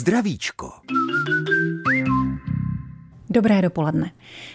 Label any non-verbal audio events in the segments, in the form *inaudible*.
Zdravíčko. Dobré dopoledne.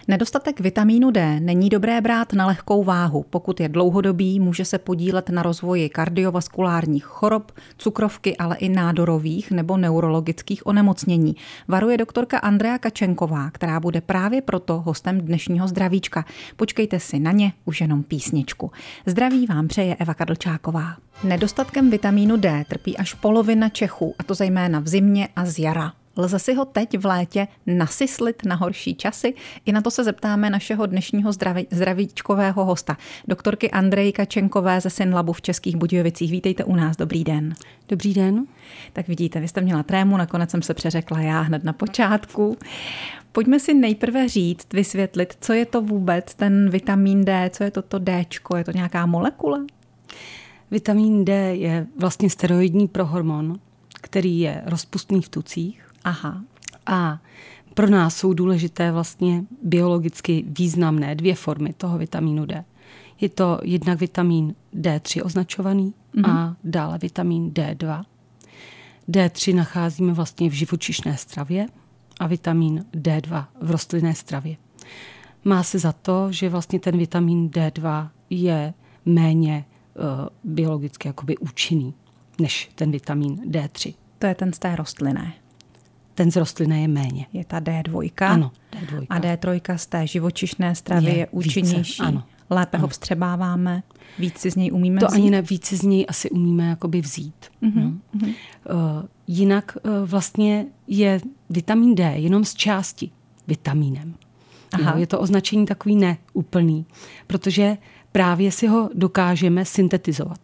Nedostatek vitamínu D není dobré brát na lehkou váhu. Pokud je dlouhodobý, může se podílet na rozvoji kardiovaskulárních chorob, cukrovky, ale i nádorových nebo neurologických onemocnění. Varuje doktorka Andrea Kačenková, která bude právě proto hostem dnešního zdravíčka. Počkejte si na ně už jenom písničku. Zdraví vám přeje Eva Kadlčáková. Nedostatkem vitamínu D trpí až polovina Čechů, a to zejména v zimě a z jara. Lze si ho teď v létě nasyslit na horší časy? I na to se zeptáme našeho dnešního zdraví, zdravíčkového hosta, doktorky Andrejka Čenkové ze Synlabu v Českých Budějovicích. Vítejte u nás, dobrý den. Dobrý den. Tak vidíte, vy jste měla trému, nakonec jsem se přeřekla já hned na počátku. Pojďme si nejprve říct, vysvětlit, co je to vůbec ten vitamin D, co je to to D, je to nějaká molekula? Vitamin D je vlastně steroidní prohormon, který je rozpustný v tucích Aha. A pro nás jsou důležité vlastně biologicky významné dvě formy toho vitamínu D. Je to jednak vitamin D3 označovaný mm-hmm. a dále vitamin D2. D3 nacházíme vlastně v živočišné stravě a vitamin D2 v rostlinné stravě. Má se za to, že vlastně ten vitamin D2 je méně uh, biologicky jakoby účinný než ten vitamin D3. To je ten z té rostlinné ten z rostliny je méně. Je ta D2. Ano, D2. A D3 z té živočišné stravy je, je účinnější. Více, ano. Lépe ano. ho vstřebáváme, víc si z něj umíme To vzít? ani ne, víc si z něj asi umíme jakoby vzít. Uh-huh, no. Uh, jinak uh, vlastně je vitamin D jenom z části vitamínem. Aha. Jo, je to označení takový neúplný, protože právě si ho dokážeme syntetizovat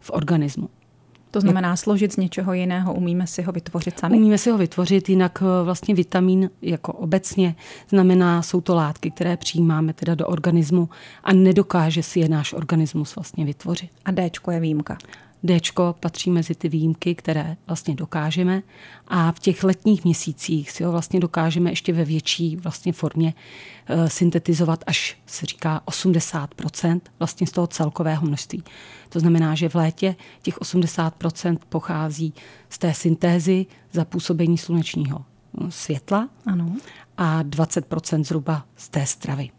v organismu. To znamená složit z něčeho jiného, umíme si ho vytvořit sami? Umíme si ho vytvořit, jinak eh, vlastně vitamin jako obecně znamená, jsou to látky, které přijímáme teda do organismu a nedokáže si je náš organismus vlastně vytvořit. A D je výjimka? D patří mezi ty výjimky, které vlastně dokážeme a v těch letních měsících si ho vlastně dokážeme ještě ve větší vlastně formě uh, syntetizovat až se říká 80% vlastně z toho celkového množství. To znamená, že v létě těch 80% pochází z té syntézy za působení slunečního hm, světla ano. a 20% zhruba z té stravy.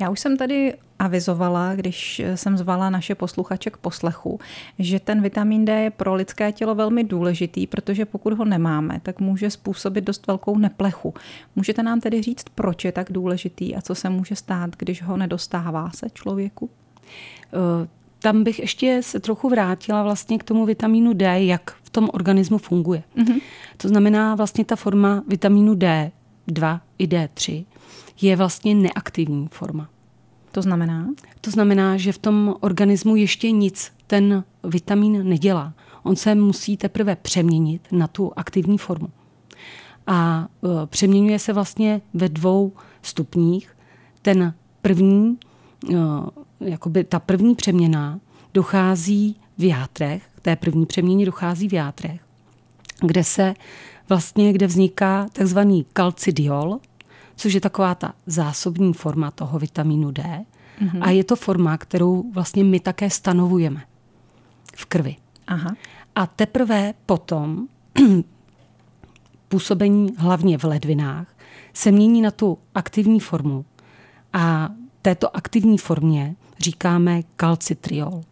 Já už jsem tady avizovala, když jsem zvala naše posluchače k poslechu, že ten vitamin D je pro lidské tělo velmi důležitý, protože pokud ho nemáme, tak může způsobit dost velkou neplechu. Můžete nám tedy říct, proč je tak důležitý a co se může stát, když ho nedostává se člověku? Eh, tam bych ještě se trochu vrátila vlastně k tomu vitamínu D, jak v tom organismu funguje. Mm-hmm. To znamená vlastně ta forma vitamínu D2 i D3 je vlastně neaktivní forma. To znamená? To znamená, že v tom organismu ještě nic ten vitamin nedělá. On se musí teprve přeměnit na tu aktivní formu. A e, přeměňuje se vlastně ve dvou stupních. Ten první, e, jakoby ta první přeměna dochází v játrech, k té první přeměně dochází v játrech, kde se vlastně, kde vzniká takzvaný kalcidiol, což je taková ta zásobní forma toho vitamínu D. Mm-hmm. A je to forma, kterou vlastně my také stanovujeme v krvi. Aha. A teprve potom *clears throat* působení hlavně v ledvinách se mění na tu aktivní formu. A této aktivní formě říkáme kalcitriol.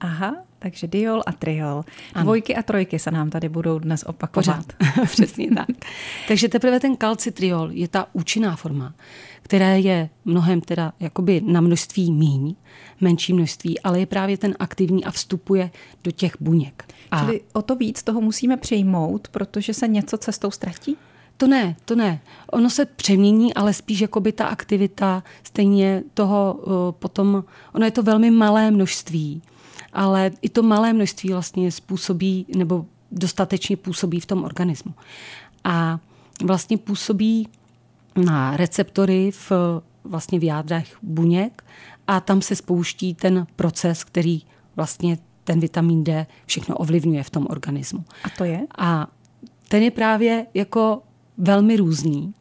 Aha, takže diol a triol. Ano. Dvojky a trojky se nám tady budou dnes opakovat. *laughs* Přesně tak. *laughs* Takže teprve ten kalcitriol je ta účinná forma, která je mnohem teda jakoby na množství míň, menší množství, ale je právě ten aktivní a vstupuje do těch buněk. A Čili o to víc toho musíme přejmout, protože se něco cestou ztratí? To ne, to ne. Ono se přemění, ale spíš jako by ta aktivita stejně toho uh, potom, ono je to velmi malé množství ale i to malé množství vlastně způsobí nebo dostatečně působí v tom organismu. A vlastně působí na receptory v, vlastně v jádrech buněk a tam se spouští ten proces, který vlastně ten vitamin D všechno ovlivňuje v tom organismu. A to je? A ten je právě jako velmi různý.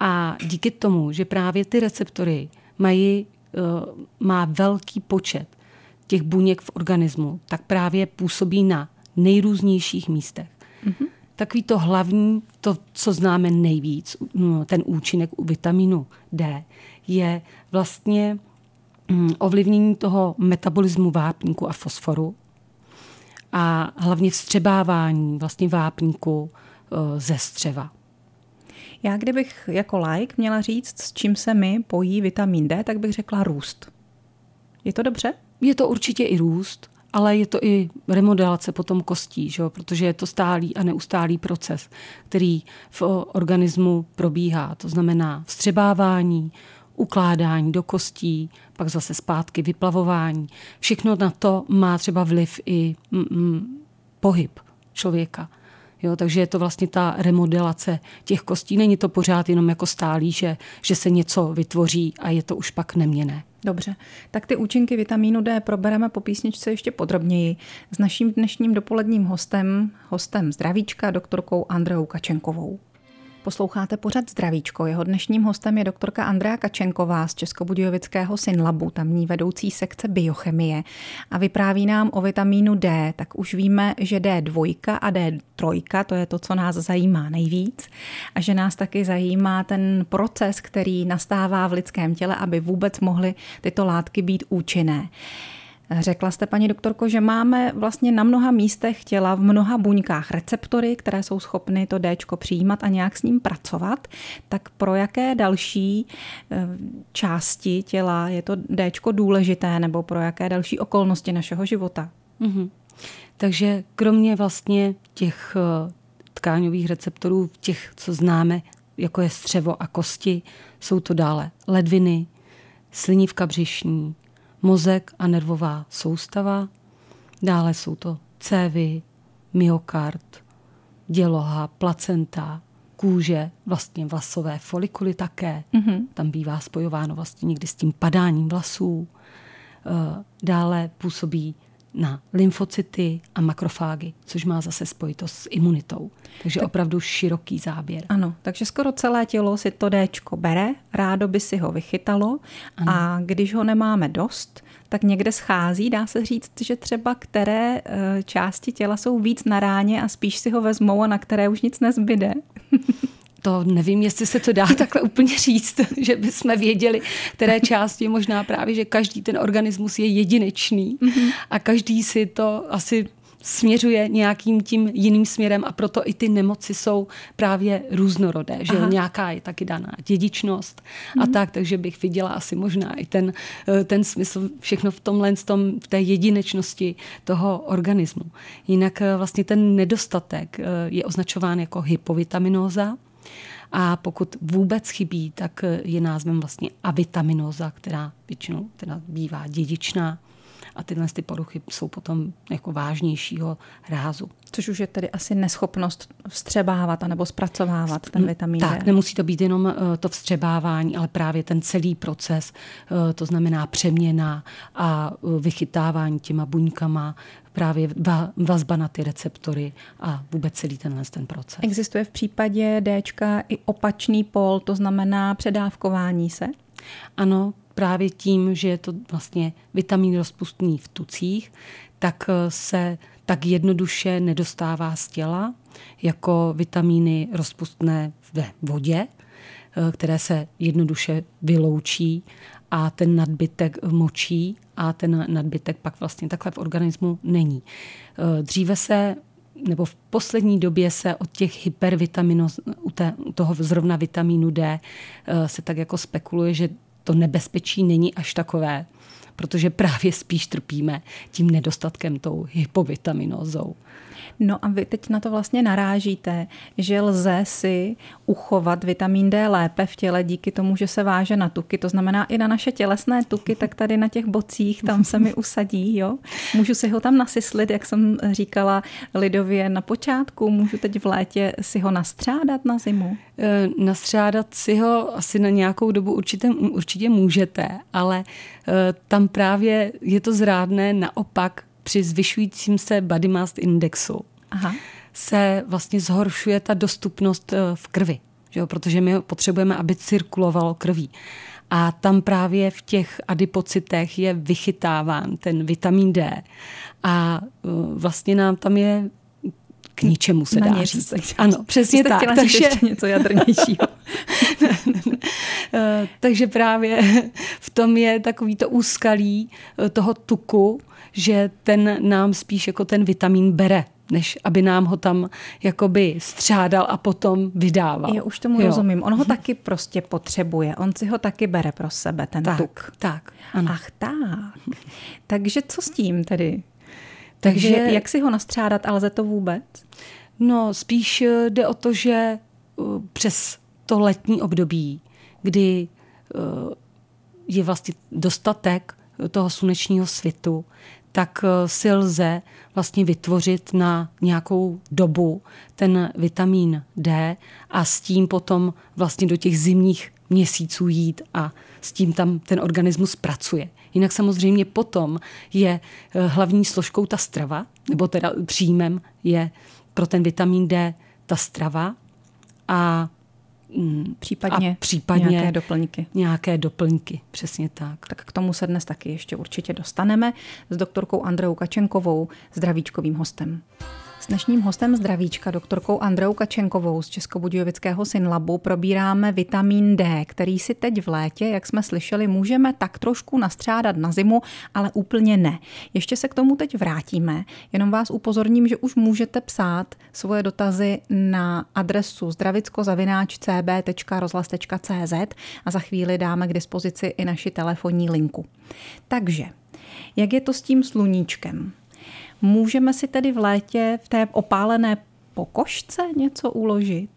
A díky tomu, že právě ty receptory mají, eh, má velký počet těch buněk v organismu, tak právě působí na nejrůznějších místech. Mm-hmm. takový to hlavní, to, co známe nejvíc, no, ten účinek u vitamínu D, je vlastně mm, ovlivnění toho metabolismu vápníku a fosforu a hlavně vstřebávání vlastně vápníku e, ze střeva. Já kdybych jako like měla říct, s čím se mi pojí vitamin D, tak bych řekla růst. Je to dobře? Je to určitě i růst, ale je to i remodelace potom kostí, že? protože je to stálý a neustálý proces, který v organismu probíhá. To znamená vstřebávání, ukládání do kostí, pak zase zpátky vyplavování. Všechno na to má třeba vliv i mm, mm, pohyb člověka. Jo, takže je to vlastně ta remodelace těch kostí. Není to pořád jenom jako stálý, že, že se něco vytvoří a je to už pak neměné. Dobře, tak ty účinky vitamínu D probereme po písničce ještě podrobněji s naším dnešním dopoledním hostem, hostem zdravíčka, doktorkou Andreou Kačenkovou. Posloucháte pořad Zdravíčko. Jeho dnešním hostem je doktorka Andrea Kačenková z Českobudějovického Synlabu, tamní vedoucí sekce biochemie a vypráví nám o vitamínu D. Tak už víme, že D2 a D3, to je to, co nás zajímá nejvíc a že nás taky zajímá ten proces, který nastává v lidském těle, aby vůbec mohly tyto látky být účinné. Řekla jste, paní doktorko, že máme vlastně na mnoha místech těla v mnoha buňkách receptory, které jsou schopny to D přijímat a nějak s ním pracovat. Tak pro jaké další eh, části těla je to D důležité nebo pro jaké další okolnosti našeho života? Mm-hmm. Takže kromě vlastně těch eh, tkáňových receptorů, těch, co známe, jako je střevo a kosti, jsou to dále ledviny, slinivka břišní, mozek a nervová soustava. Dále jsou to cévy, myokard, děloha, placenta, kůže, vlastně vlasové folikuly také. Mm-hmm. Tam bývá spojováno vlastně někdy s tím padáním vlasů. Eh, dále působí na lymfocyty a makrofágy, což má zase spojitost s imunitou. Takže tak, opravdu široký záběr. Ano, takže skoro celé tělo si to D bere, rádo by si ho vychytalo ano. a když ho nemáme dost, tak někde schází. Dá se říct, že třeba které eh, části těla jsou víc na ráně a spíš si ho vezmou a na které už nic nezbyde. *laughs* to nevím, jestli se to dá *laughs* takhle úplně říct, *laughs* že bychom věděli, které *laughs* části možná právě, že každý ten organismus je jedinečný mm-hmm. a každý si to asi směřuje nějakým tím jiným směrem a proto i ty nemoci jsou právě různorodé, že Aha. nějaká je taky daná dědičnost mm. a mhm. tak, takže bych viděla asi možná i ten, eh, ten smysl všechno v tomhle, v, tom, v té jedinečnosti toho organismu. Jinak eh, vlastně ten nedostatek eh, je označován jako hypovitaminóza, a pokud vůbec chybí, tak je názvem vlastně avitaminóza, která většinou teda bývá dědičná a tyhle ty poruchy jsou potom jako vážnějšího rázu. Což už je tedy asi neschopnost vstřebávat anebo zpracovávat ten vitamin Tak, D. nemusí to být jenom eh, to vstřebávání, ale právě ten celý proces, eh, to znamená přeměna a eh, vychytávání těma buňkama, právě vazba na ty receptory a vůbec celý tenhle ten proces. Existuje v případě D i opačný pol, to znamená předávkování se? Ano, právě tím, že je to vlastně vitamin rozpustný v tucích, tak eh, se tak jednoduše nedostává z těla jako vitamíny rozpustné ve vodě, eh, které se jednoduše vyloučí a ten nadbytek močí a ten nadbytek pak vlastně takhle v organismu není. Eh, dříve se nebo v poslední době se od těch hypervitaminů, u, u toho zrovna vitamínu D, se tak jako spekuluje, že to nebezpečí není až takové, protože právě spíš trpíme tím nedostatkem tou hypovitaminózou. No a vy teď na to vlastně narážíte, že lze si uchovat vitamin D lépe v těle díky tomu, že se váže na tuky. To znamená i na naše tělesné tuky, tak tady na těch bocích, tam se mi usadí, jo. Můžu si ho tam nasyslit, jak jsem říkala lidově na počátku, můžu teď v létě si ho nastřádat na zimu? E, nastřádat si ho asi na nějakou dobu určitě, určitě můžete, ale e, tam právě je to zrádné naopak při zvyšujícím se body mass indexu Aha. se vlastně zhoršuje ta dostupnost eh, v krvi, že jo? protože my potřebujeme, aby cirkulovalo krví. A tam právě v těch adipocitech je vychytáván ten vitamin D. A eh, vlastně nám tam je k ničemu se Na dá říct. Ano, *laughs* přesně Jste tak. říct Takže, ještě něco jadrnějšího. *laughs* Eh, takže právě *laughs* v tom je takový to úskalí toho tuku, že ten nám spíš jako ten vitamin bere než aby nám ho tam jakoby střádal a potom vydával. Já už tomu jo. rozumím. On ho taky prostě potřebuje. On si ho taky bere pro sebe, ten tak, tuk. Tak, ano. Ach tak. Takže co s tím tedy? Takže, Takže jak si ho nastřádat, ale lze to vůbec? No, spíš eh, jde o to, že eh, přes to letní období, kdy eh, je vlastně dostatek toho slunečního svitu, tak si lze vlastně vytvořit na nějakou dobu ten vitamin D a s tím potom vlastně do těch zimních měsíců jít a s tím tam ten organismus pracuje. Jinak samozřejmě potom je hlavní složkou ta strava, nebo teda příjmem je pro ten vitamin D ta strava a mm, případně, a případně nějaké doplňky. Nějaké doplňky, přesně tak. Tak k tomu se dnes taky ještě určitě dostaneme s doktorkou Andreou Kačenkovou, zdravíčkovým hostem. S dnešním hostem zdravíčka, doktorkou Andreou Kačenkovou z Českobudějovického Synlabu, probíráme vitamin D, který si teď v létě, jak jsme slyšeli, můžeme tak trošku nastřádat na zimu, ale úplně ne. Ještě se k tomu teď vrátíme, jenom vás upozorním, že už můžete psát svoje dotazy na adresu zdravicko-cb.rozhlas.cz a za chvíli dáme k dispozici i naši telefonní linku. Takže, jak je to s tím sluníčkem? Můžeme si tedy v létě v té opálené pokožce něco uložit?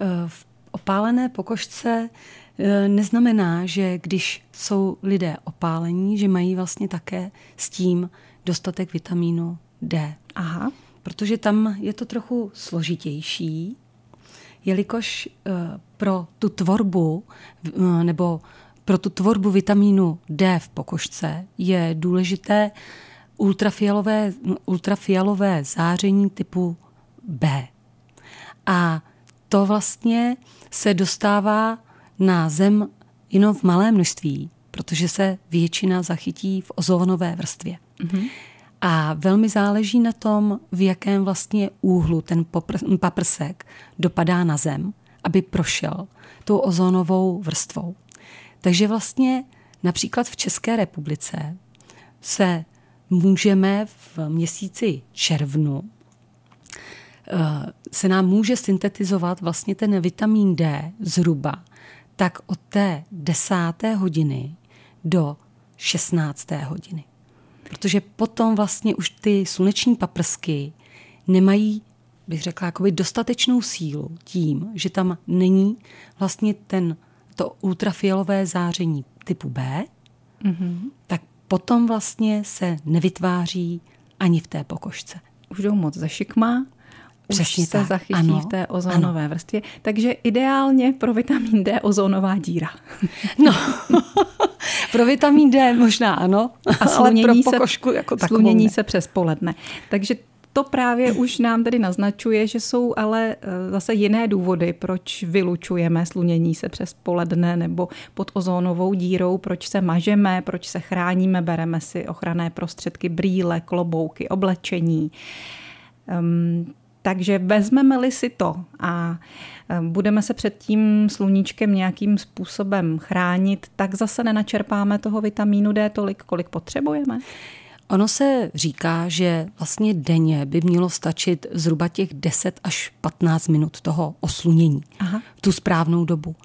Eh, v opálené pokožce eh, neznamená, že když jsou lidé opálení, že mají vlastně také s tím dostatek vitamínu D. Aha. Protože tam je to trochu složitější, jelikož eh, pro tu tvorbu nebo pro tu tvorbu vitamínu D v pokožce je důležité ultrafialové, ultrafialové záření typu B. A to vlastně se dostává na Zem jenom v malé množství, protože se většina zachytí v ozónové vrstvě. Mm-hmm. A velmi záleží na tom, v jakém vlastně úhlu ten popr- paprsek dopadá na Zem, aby prošel tou ozónovou vrstvou. Takže vlastně například v České republice se můžeme v měsíci červnu eh, se nám může syntetizovat vlastně ten vitamin D zhruba tak od té desáté hodiny do 16. hodiny. Protože potom vlastně už ty sluneční paprsky nemají, bych řekla, jakoby dostatečnou sílu tím, že tam není vlastně ten, to ultrafialové záření typu B, mm-hmm. Potom vlastně se nevytváří ani v té pokožce. Už jdou moc ze šikma, Přesně už se tak. zachytí ano, v té ozónové ano. vrstvě. Takže ideálně pro vitamin D ozónová díra. *laughs* No, *laughs* pro vitamin D možná ano, a *laughs* ale pro pokožku se, jako slunění ne. se přes poledne. Takže to právě už nám tedy naznačuje, že jsou ale eh, zase jiné důvody, proč vylučujeme slunění se přes poledne nebo pod ozónovou dírou, proč se mažeme, proč se chráníme, bereme si ochranné prostředky, brýle, klobouky, oblečení. Um, takže vezmeme-li si to a budeme se před tím sluníčkem nějakým způsobem chránit, tak zase nenačerpáme toho vitamínu D tolik, kolik potřebujeme? Ono se říká, že vlastně denně by mělo stačit zhruba těch 10 až 15 minut toho oslunění Aha. v tu správnou dobu.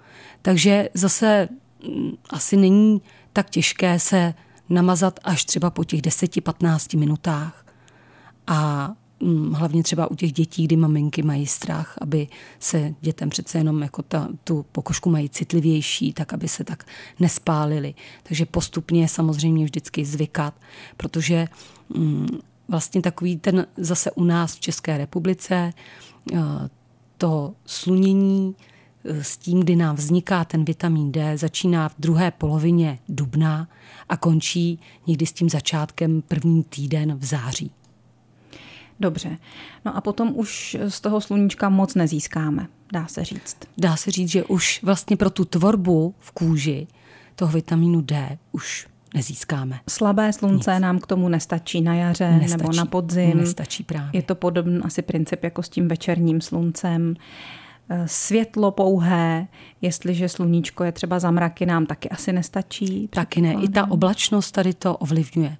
Takže zase mm, asi není tak těžké se namazat až třeba po těch 10-15 minutách. A hlavně třeba u těch dětí, kdy maminky mají strach, aby se dětem přece jenom jako ta, tu pokožku mají citlivější, tak aby se tak nespálili. Takže postupně samozřejmě vždycky zvykat, protože mm, vlastně takový ten zase u nás v České republice eh, to slunění eh, s tím, kdy nám vzniká ten vitamin D, začíná v druhé polovině dubna a končí někdy s tím začátkem první týden v září. Dobře. No a potom už z toho sluníčka moc nezískáme, dá se říct. Dá se říct, že už vlastně pro tu tvorbu v kůži toho vitamínu D už nezískáme. Slabé slunce Nic. nám k tomu nestačí na jaře nestačí. nebo na podzim. Nestačí právě. Je to podobný asi princip jako s tím večerním sluncem. Eh, světlo pouhé, jestliže sluníčko je třeba za mraky, nám taky asi nestačí. Taky ne, i ta oblačnost tady to ovlivňuje.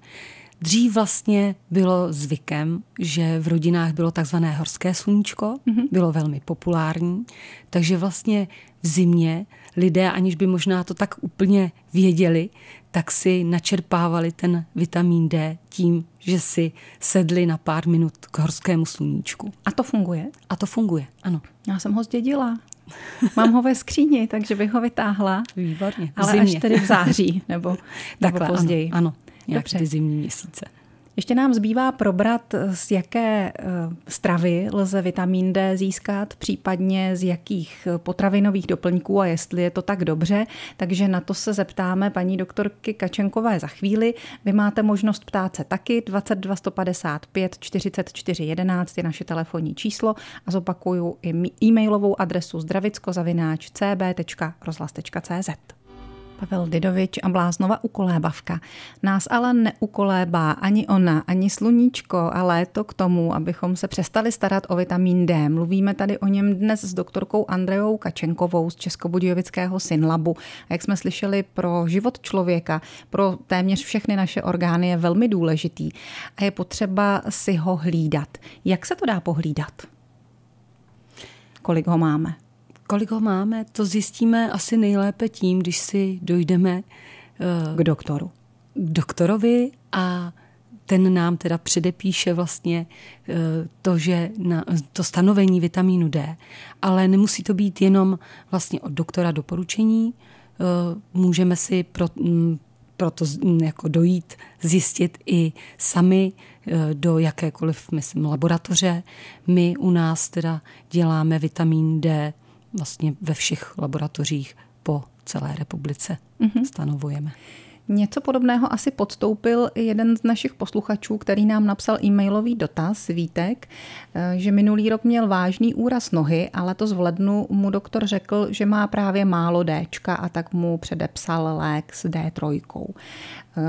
Dřív vlastně bylo zvykem, že v rodinách bylo takzvané horské sluníčko, mm-hmm. bylo velmi populární, takže vlastně v zimě lidé, aniž by možná to tak úplně věděli, tak si načerpávali ten vitamin D tím, že si sedli na pár minut k horskému sluníčku. A to funguje? A to funguje, ano. Já jsem ho zdědila. Mám ho ve skříni, takže bych ho vytáhla. Výborně. Ale Zimě. až tedy v září nebo, *laughs* nebo Takhle, později. Ano, ano. Nějak ty zimní měsíce. Ještě nám zbývá probrat, z jaké eh, stravy lze vitamin D získat, případně z jakých potravinových doplňků a jestli je to tak dobře. Takže na to se zeptáme paní doktorky Kačenkové za chvíli. Vy máte možnost ptát se taky. 22 155 44 11 je naše telefonní číslo a zopakuju i e-mailovou adresu zdravickozavináč cb.rozhlas.cz. Pavel Didovič a bláznova ukolébavka. Nás ale neukolébá ani ona, ani sluníčko a léto k tomu, abychom se přestali starat o vitamin D. Mluvíme tady o něm dnes s doktorkou Andreou Kačenkovou z Českobudějovického Synlabu. A jak jsme slyšeli, pro život člověka, pro téměř všechny naše orgány je velmi důležitý a je potřeba si ho hlídat. Jak se to dá pohlídat? Kolik ho máme? Kolik ho máme, to zjistíme asi nejlépe tím, když si dojdeme k doktoru. K doktorovi a ten nám teda předepíše vlastně eh, to, že na, to stanovení vitamínu D, ale nemusí to být jenom vlastně od doktora doporučení. Eh, můžeme si pro, mm, proto jako dojít, zjistit i sami eh, do jakékoliv, myslím, laboratoře. My u nás teda děláme vitamin D vlastně ve všech laboratořích po celé republice mm-hmm. stanovujeme. Něco podobného asi podstoupil i jeden z našich posluchačů, který nám napsal e-mailový dotaz, Vítek, eh, že minulý rok měl vážný úraz nohy, ale to z v lednu mu doktor řekl, že má právě málo D a tak mu předepsal lék s D3.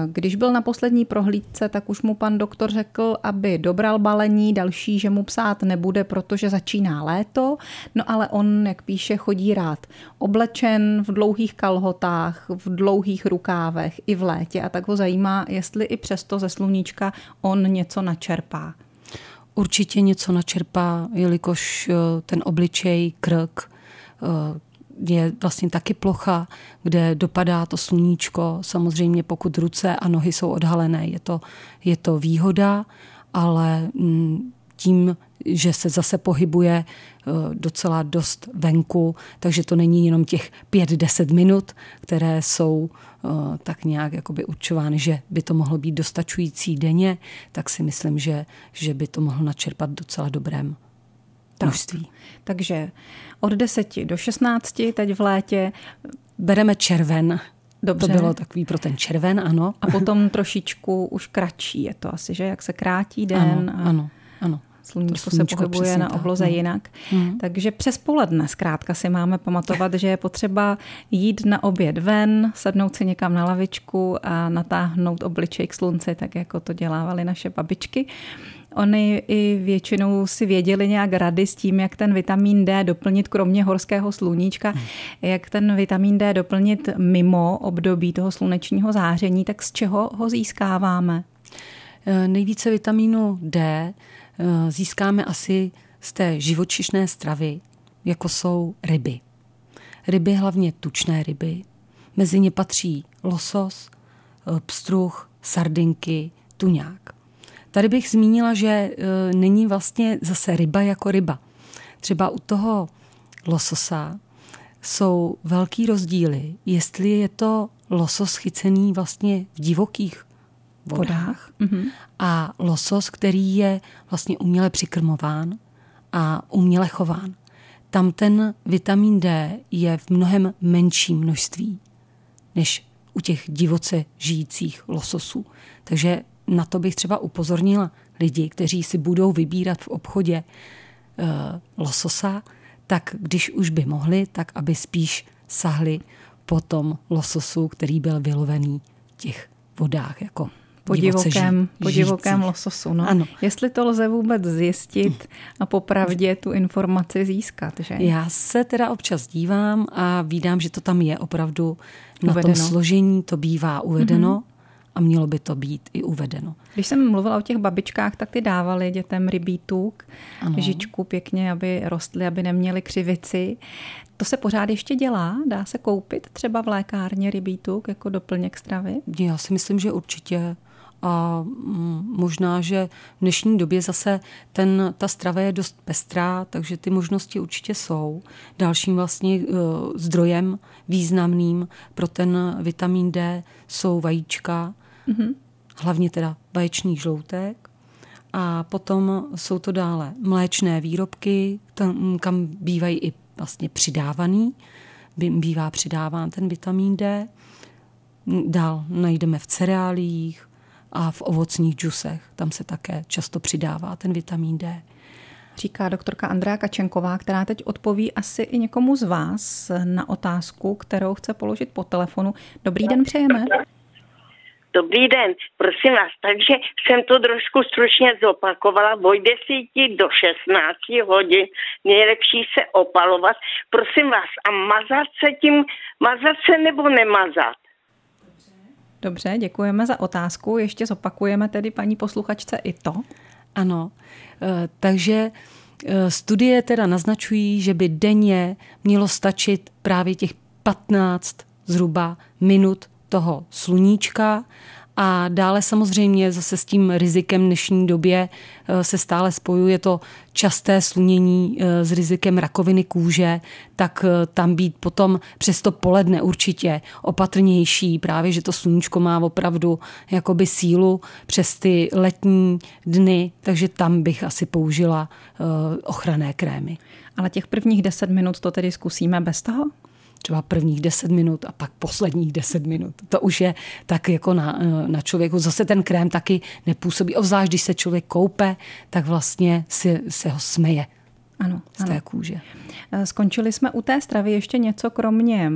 Když byl na poslední prohlídce, tak už mu pan doktor řekl, aby dobral balení, další, že mu psát nebude, protože začíná léto. No ale on, jak píše, chodí rád oblečen v dlouhých kalhotách, v dlouhých rukávech i v létě a tak ho zajímá, jestli i přesto ze sluníčka on něco načerpá. Určitě něco načerpá, jelikož eh, ten obličej, krk, eh, je vlastně taky plocha, kde dopadá to sluníčko. Samozřejmě pokud ruce a nohy jsou odhalené, je to, je to výhoda, ale mm, tím, že se zase pohybuje eh, docela dost venku, takže to není jenom těch 5-10 minut, které jsou eh, tak nějak jakoby určovány, že by to mohlo být dostačující denně, tak si myslím, že, že by to mohlo načerpat docela dobrém množství. Tak. Takže od 10 do 16 teď v létě. Bereme červen. Dobře. To bylo takový pro ten červen, ano. A potom trošičku už kratší je to asi, že jak se krátí den. Ano, a... ano, ano sluníčko, se pohybuje na obloze tak, no. jinak. Hmm. Takže přes poledne zkrátka si máme pamatovat, že je potřeba jít na oběd ven, sednout si někam na lavičku a natáhnout obličej k slunci, tak jako to dělávaly naše babičky. Oni i většinou si věděli nějak rady s tím, jak ten vitamin D doplnit, kromě horského sluníčka, hmm. jak ten vitamin D doplnit mimo období toho slunečního záření, tak z čeho ho získáváme? Eh, nejvíce vitamínu D eh, získáme asi z té živočišné stravy, jako jsou ryby. Ryby, hlavně tučné ryby. Mezi ně patří losos, eh, pstruh, sardinky, tuňák. Tady bych zmínila, že e, není vlastně zase ryba jako ryba. Třeba u toho lososa jsou velký rozdíly, jestli je to losos chycený vlastně v divokých vodách mm-hmm. a losos, který je vlastně uměle přikrmován a uměle chován. Tam ten vitamin D je v mnohem menším množství než u těch divoce žijících lososů. Takže na to bych třeba upozornila lidi, kteří si budou vybírat v obchodě uh, lososa, tak když už by mohli, tak aby spíš sahli po tom lososu, který byl vylovený v těch vodách, jako po divokém, po divokém lososu. No. Ano. Jestli to lze vůbec zjistit a popravdě tu informaci získat, že? Já se teda občas dívám a vídám, že to tam je opravdu na uvedeno. tom složení, to bývá uvedeno. Mm-hmm a mělo by to být i uvedeno. Když jsem mluvila o těch babičkách, tak ty dávali dětem rybí tuk, ano. žičku pěkně, aby rostly, aby neměly křivici. To se pořád ještě dělá? Dá se koupit třeba v lékárně rybí tuk jako doplněk stravy? Já si myslím, že určitě. A mm, možná, že v dnešní době zase ten, ta strava je dost pestrá, takže ty možnosti určitě jsou. Dalším vlastně uh, zdrojem významným pro ten vitamin D jsou vajíčka, mm-hmm. hlavně teda vaječný žloutek. A potom jsou to dále mléčné výrobky, tam, kam bývají i vlastně přidávaný, bývá přidáván ten vitamin D. Dál najdeme v cereálích a v ovocných džusech. Tam se také často přidává ten vitamin D. Říká doktorka Andrea Kačenková, která teď odpoví asi i někomu z vás na otázku, kterou chce položit po telefonu. Dobrý den, přejeme. Dobrý den, prosím vás, takže jsem to trošku stručně zopakovala. Od 10 do 16 hodin nejlepší se opalovat. Prosím vás, a mazat se tím, mazat se nebo nemazat? Dobře, děkujeme za otázku. Ještě zopakujeme tedy paní posluchačce i to. Ano, e, takže e, studie teda naznačují, že by denně mělo stačit právě těch 15 zhruba minut toho sluníčka a dále samozřejmě zase s tím rizikem dnešní době eh, se stále spojuje to časté slunění eh, s rizikem rakoviny kůže, tak eh, tam být potom přes to poledne určitě opatrnější, právě že to sluníčko má opravdu jakoby sílu přes ty letní dny, takže tam bych asi použila ochranné krémy. Ale těch prvních deset minut to tedy zkusíme bez toho? Třeba prvních 10 minut a pak posledních 10 minut. To už je tak jako na, na člověku. Zase ten krém taky nepůsobí. Obzvlášť, když se člověk koupe, tak vlastně si, se ho smeje ano, z té ano. kůže. Eh, skončili jsme u té stravy ještě něco kromě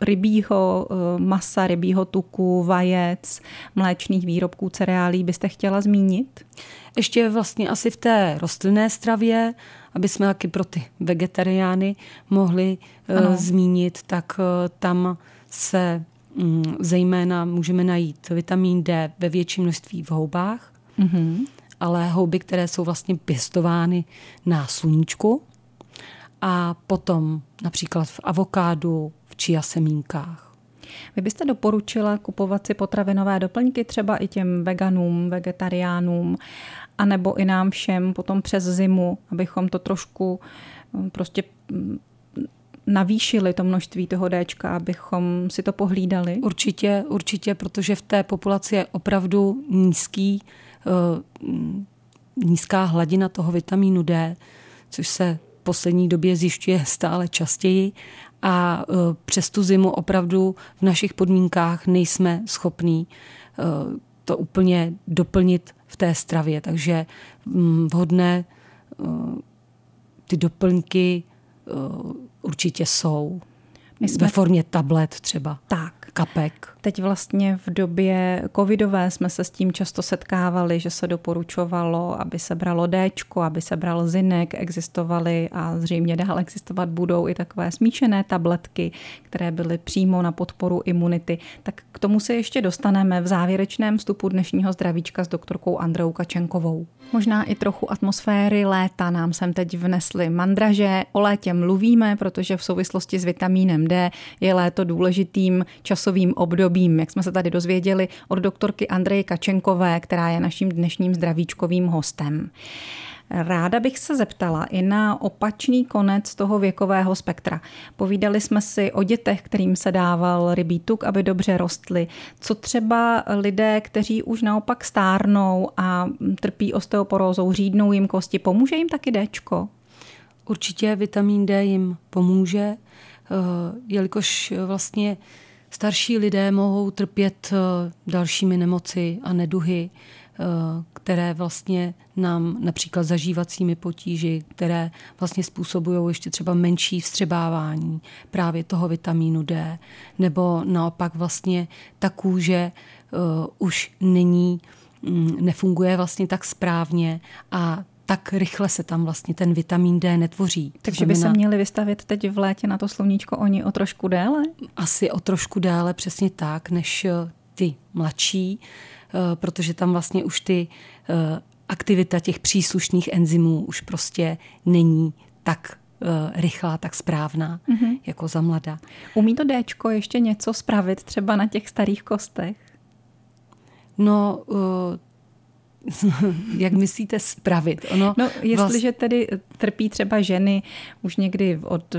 rybího eh, masa, rybího tuku, vajec, mléčných výrobků, cereálí byste chtěla zmínit? Ještě vlastně asi v té rostlinné stravě aby jsme taky pro ty vegetariány mohli eh, ano. zmínit, tak eh, tam se mm, zejména můžeme najít vitamin D ve větším množství v houbách, mm-hmm. ale houby, které jsou vlastně pěstovány na sluníčku a potom například v avokádu, v čia semínkách. Vy byste doporučila kupovat si potravinové doplňky třeba i těm veganům, vegetariánům anebo i nám všem potom přes zimu, abychom to trošku mm, prostě mm, navýšili to množství toho Dčka, abychom si to pohlídali? Určitě, určitě, protože v té populaci je opravdu nízký, uh, nízká hladina toho vitamínu D, což se v poslední době zjišťuje stále častěji a uh, přes tu zimu opravdu v našich podmínkách nejsme schopní uh, to úplně doplnit v té stravě. Takže mm, vhodné eh, ty doplňky určitě jsou. My jsme... Ve formě tablet třeba. Tak. Kapek. Teď vlastně v době covidové jsme se s tím často setkávali, že se doporučovalo, aby se bralo D, aby se bral zinek, existovaly a zřejmě dál existovat budou i takové smíšené tabletky, které byly přímo na podporu imunity. Tak k tomu se ještě dostaneme v závěrečném vstupu dnešního zdravíčka s doktorkou Andreou Kačenkovou. Možná i trochu atmosféry léta nám sem teď vnesly mandraže. O létě mluvíme, protože v souvislosti s vitamínem D je léto důležitým časovým obdobím, jak jsme se tady dozvěděli od doktorky Andreje Kačenkové, která je naším dnešním zdravíčkovým hostem. Ráda bych se zeptala i na opačný konec toho věkového spektra. Povídali jsme si o dětech, kterým se dával rybí tuk, aby dobře rostly. Co třeba lidé, kteří už naopak stárnou a trpí osteoporózou, řídnou jim kosti, pomůže jim taky Dčko? Určitě vitamin D jim pomůže, eh, jelikož vlastně starší lidé mohou trpět eh, dalšími nemoci a neduhy které vlastně nám například zažívacími potíži, které vlastně způsobují ještě třeba menší vstřebávání právě toho vitamínu D, nebo naopak vlastně ta kůže uh, už není, um, nefunguje vlastně tak správně a tak rychle se tam vlastně ten vitamin D netvoří. Takže by se měli vystavit teď v létě na to sluníčko oni o trošku déle? Asi o trošku déle, přesně tak, než eh, ty mladší, eh, protože tam vlastně už ty eh, aktivita těch příslušných enzymů už prostě není tak rychlá, tak správná, mm-hmm. jako za mladá. Umí to Dčko ještě něco spravit třeba na těch starých kostech? No, *laughs* jak myslíte spravit? Ono no, jestliže vlast... tedy trpí třeba ženy už někdy od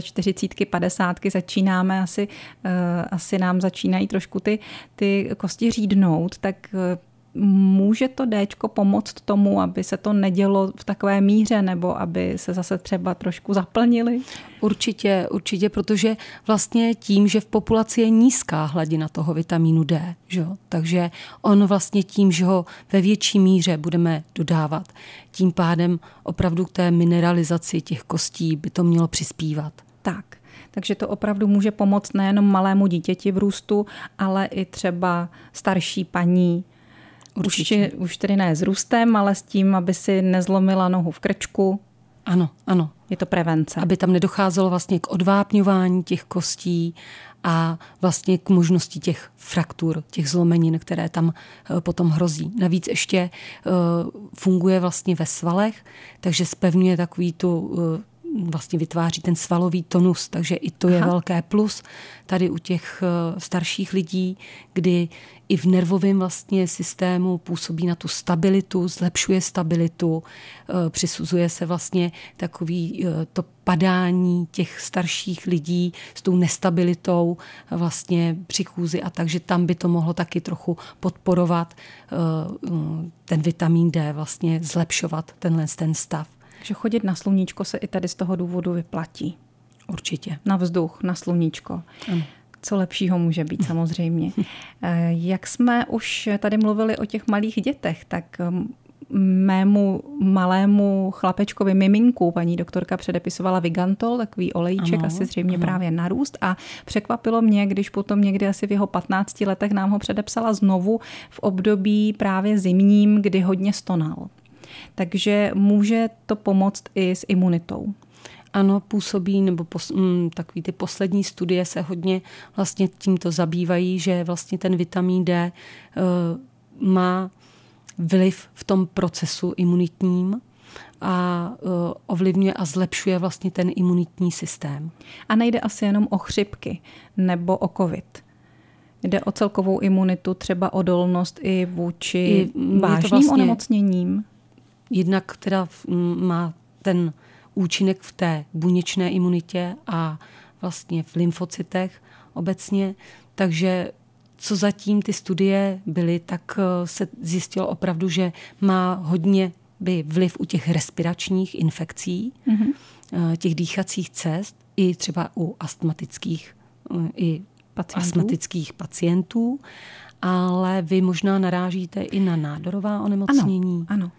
45, 50 začínáme, asi, uh, asi nám začínají trošku ty, ty kosti řídnout, tak uh, může to D pomoct tomu, aby se to nedělo v takové míře, nebo aby se zase třeba trošku zaplnili? Určitě, určitě, protože vlastně tím, že v populaci je nízká hladina toho vitamínu D, že? takže on vlastně tím, že ho ve větší míře budeme dodávat, tím pádem opravdu k té mineralizaci těch kostí by to mělo přispívat. Tak. Takže to opravdu může pomoct nejenom malému dítěti v růstu, ale i třeba starší paní, Určitě. Už, tedy ne s růstem, ale s tím, aby si nezlomila nohu v krčku. Ano, ano. Je to prevence. Aby tam nedocházelo vlastně k odvápňování těch kostí a vlastně k možnosti těch fraktur, těch zlomenin, které tam eh, potom hrozí. Navíc ještě eh, funguje vlastně ve svalech, takže spevňuje takový tu eh, vlastně vytváří ten svalový tonus, takže i to je Aha. velké plus tady u těch starších lidí, kdy i v nervovém vlastně systému působí na tu stabilitu, zlepšuje stabilitu, eh, přisuzuje se vlastně takový eh, to padání těch starších lidí s tou nestabilitou vlastně při chůzi a takže tam by to mohlo taky trochu podporovat ten vitamin D, vlastně zlepšovat tenhle ten stav. Takže chodit na sluníčko se i tady z toho důvodu vyplatí. Určitě. Na vzduch, na sluníčko. Ano. Co lepšího může být samozřejmě. *laughs* Eh, jak jsme už tady mluvili o těch malých dětech, tak mm, mému malému chlapečkovi miminku paní doktorka předepisovala Vigantol, takový olejček, ano, asi zřejmě ano. právě narůst a překvapilo mě, když potom někdy asi v jeho 15 letech nám ho předepsala znovu v období právě zimním, kdy hodně stonal. Takže může to pomoct i s imunitou. Ano, působí, nebo pos, mm, takový ty poslední studie se hodně vlastně tímto zabývají, že vlastně ten vitamin D uh, má vliv v tom procesu imunitním a uh, ovlivňuje a zlepšuje vlastně ten imunitní systém. A nejde asi jenom o chřipky nebo o covid. Jde o celkovou imunitu, třeba odolnost i vůči I, vážným vlastně, onemocněním jednak teda má ten účinek v té buněčné imunitě a vlastně v lymfocytech obecně. Takže co zatím ty studie byly, tak eh, se zjistilo opravdu, že má hodně by vliv u těch respiračních infekcí, mm-hmm. těch dýchacích cest, i třeba u astmatických eh, i pacientů. astmatických pacientů, ale vy možná narážíte i na nádorová onemocnění. Ano, ano.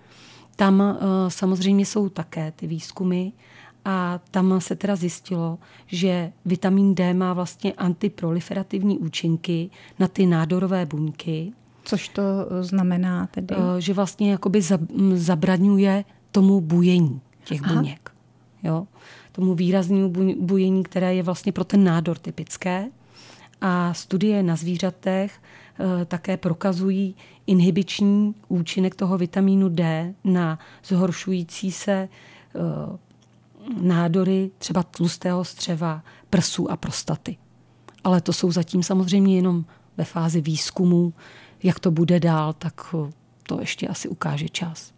Tam uh, samozřejmě jsou také ty výzkumy a tam se teda zjistilo, že vitamin D má vlastně antiproliferativní účinky na ty nádorové buňky. Což to eh, znamená tedy? Uh, že vlastně jakoby zabraňuje tomu bujení těch Aha. buněk. Jo? Tomu výraznému bujení, které je vlastně pro ten nádor typické. A studie na zvířatech Eh, také prokazují inhibiční účinek toho vitamínu D na zhoršující se eh, nádory třeba tlustého střeva, prsů a prostaty. Ale to jsou zatím samozřejmě jenom ve fázi výzkumu. Jak to bude dál, tak eh, to ještě asi ukáže čas.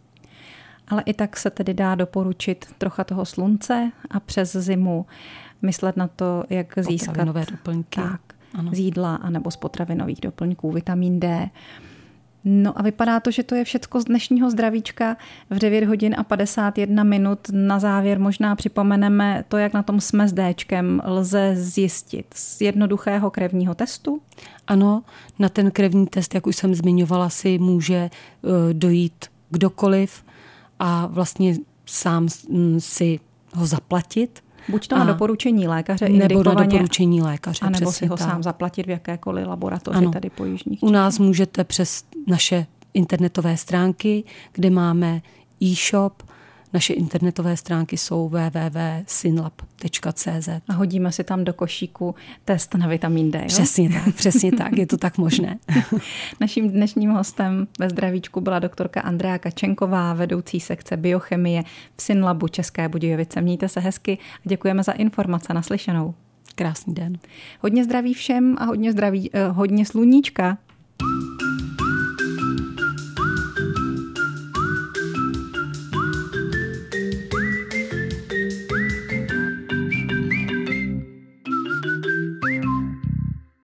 Ale i tak se tedy dá doporučit trocha toho slunce a přes zimu myslet na to, jak získat doplňky. Tak, ano. z jídla anebo z potravinových doplňků, vitamin D. No a vypadá to, že to je všecko z dnešního zdravíčka v 9 hodin a 51 minut. Na závěr možná připomeneme to, jak na tom jsme s Dčkem lze zjistit z jednoduchého krevního testu. Ano, na ten krevní test, jak už jsem zmiňovala, si může eh, dojít kdokoliv a vlastně sám si ho zaplatit. Buď to na doporučení lékaře, nebo na doporučení lékaře. A nebo si ho tak. sám zaplatit v jakékoliv laboratoři ano. tady po jižních U nás můžete přes naše internetové stránky, kde máme e-shop, naše internetové stránky jsou www.synlab.cz. A hodíme si tam do košíku test na vitamin D. Jo? Přesně tak, přesně tak, je to tak možné. *laughs* Naším dnešním hostem ve zdravíčku byla doktorka Andrea Kačenková, vedoucí sekce biochemie v Synlabu České Budějovice. Mějte se hezky a děkujeme za informace naslyšenou. Krásný den. Hodně zdraví všem a hodně zdraví, eh, hodně sluníčka.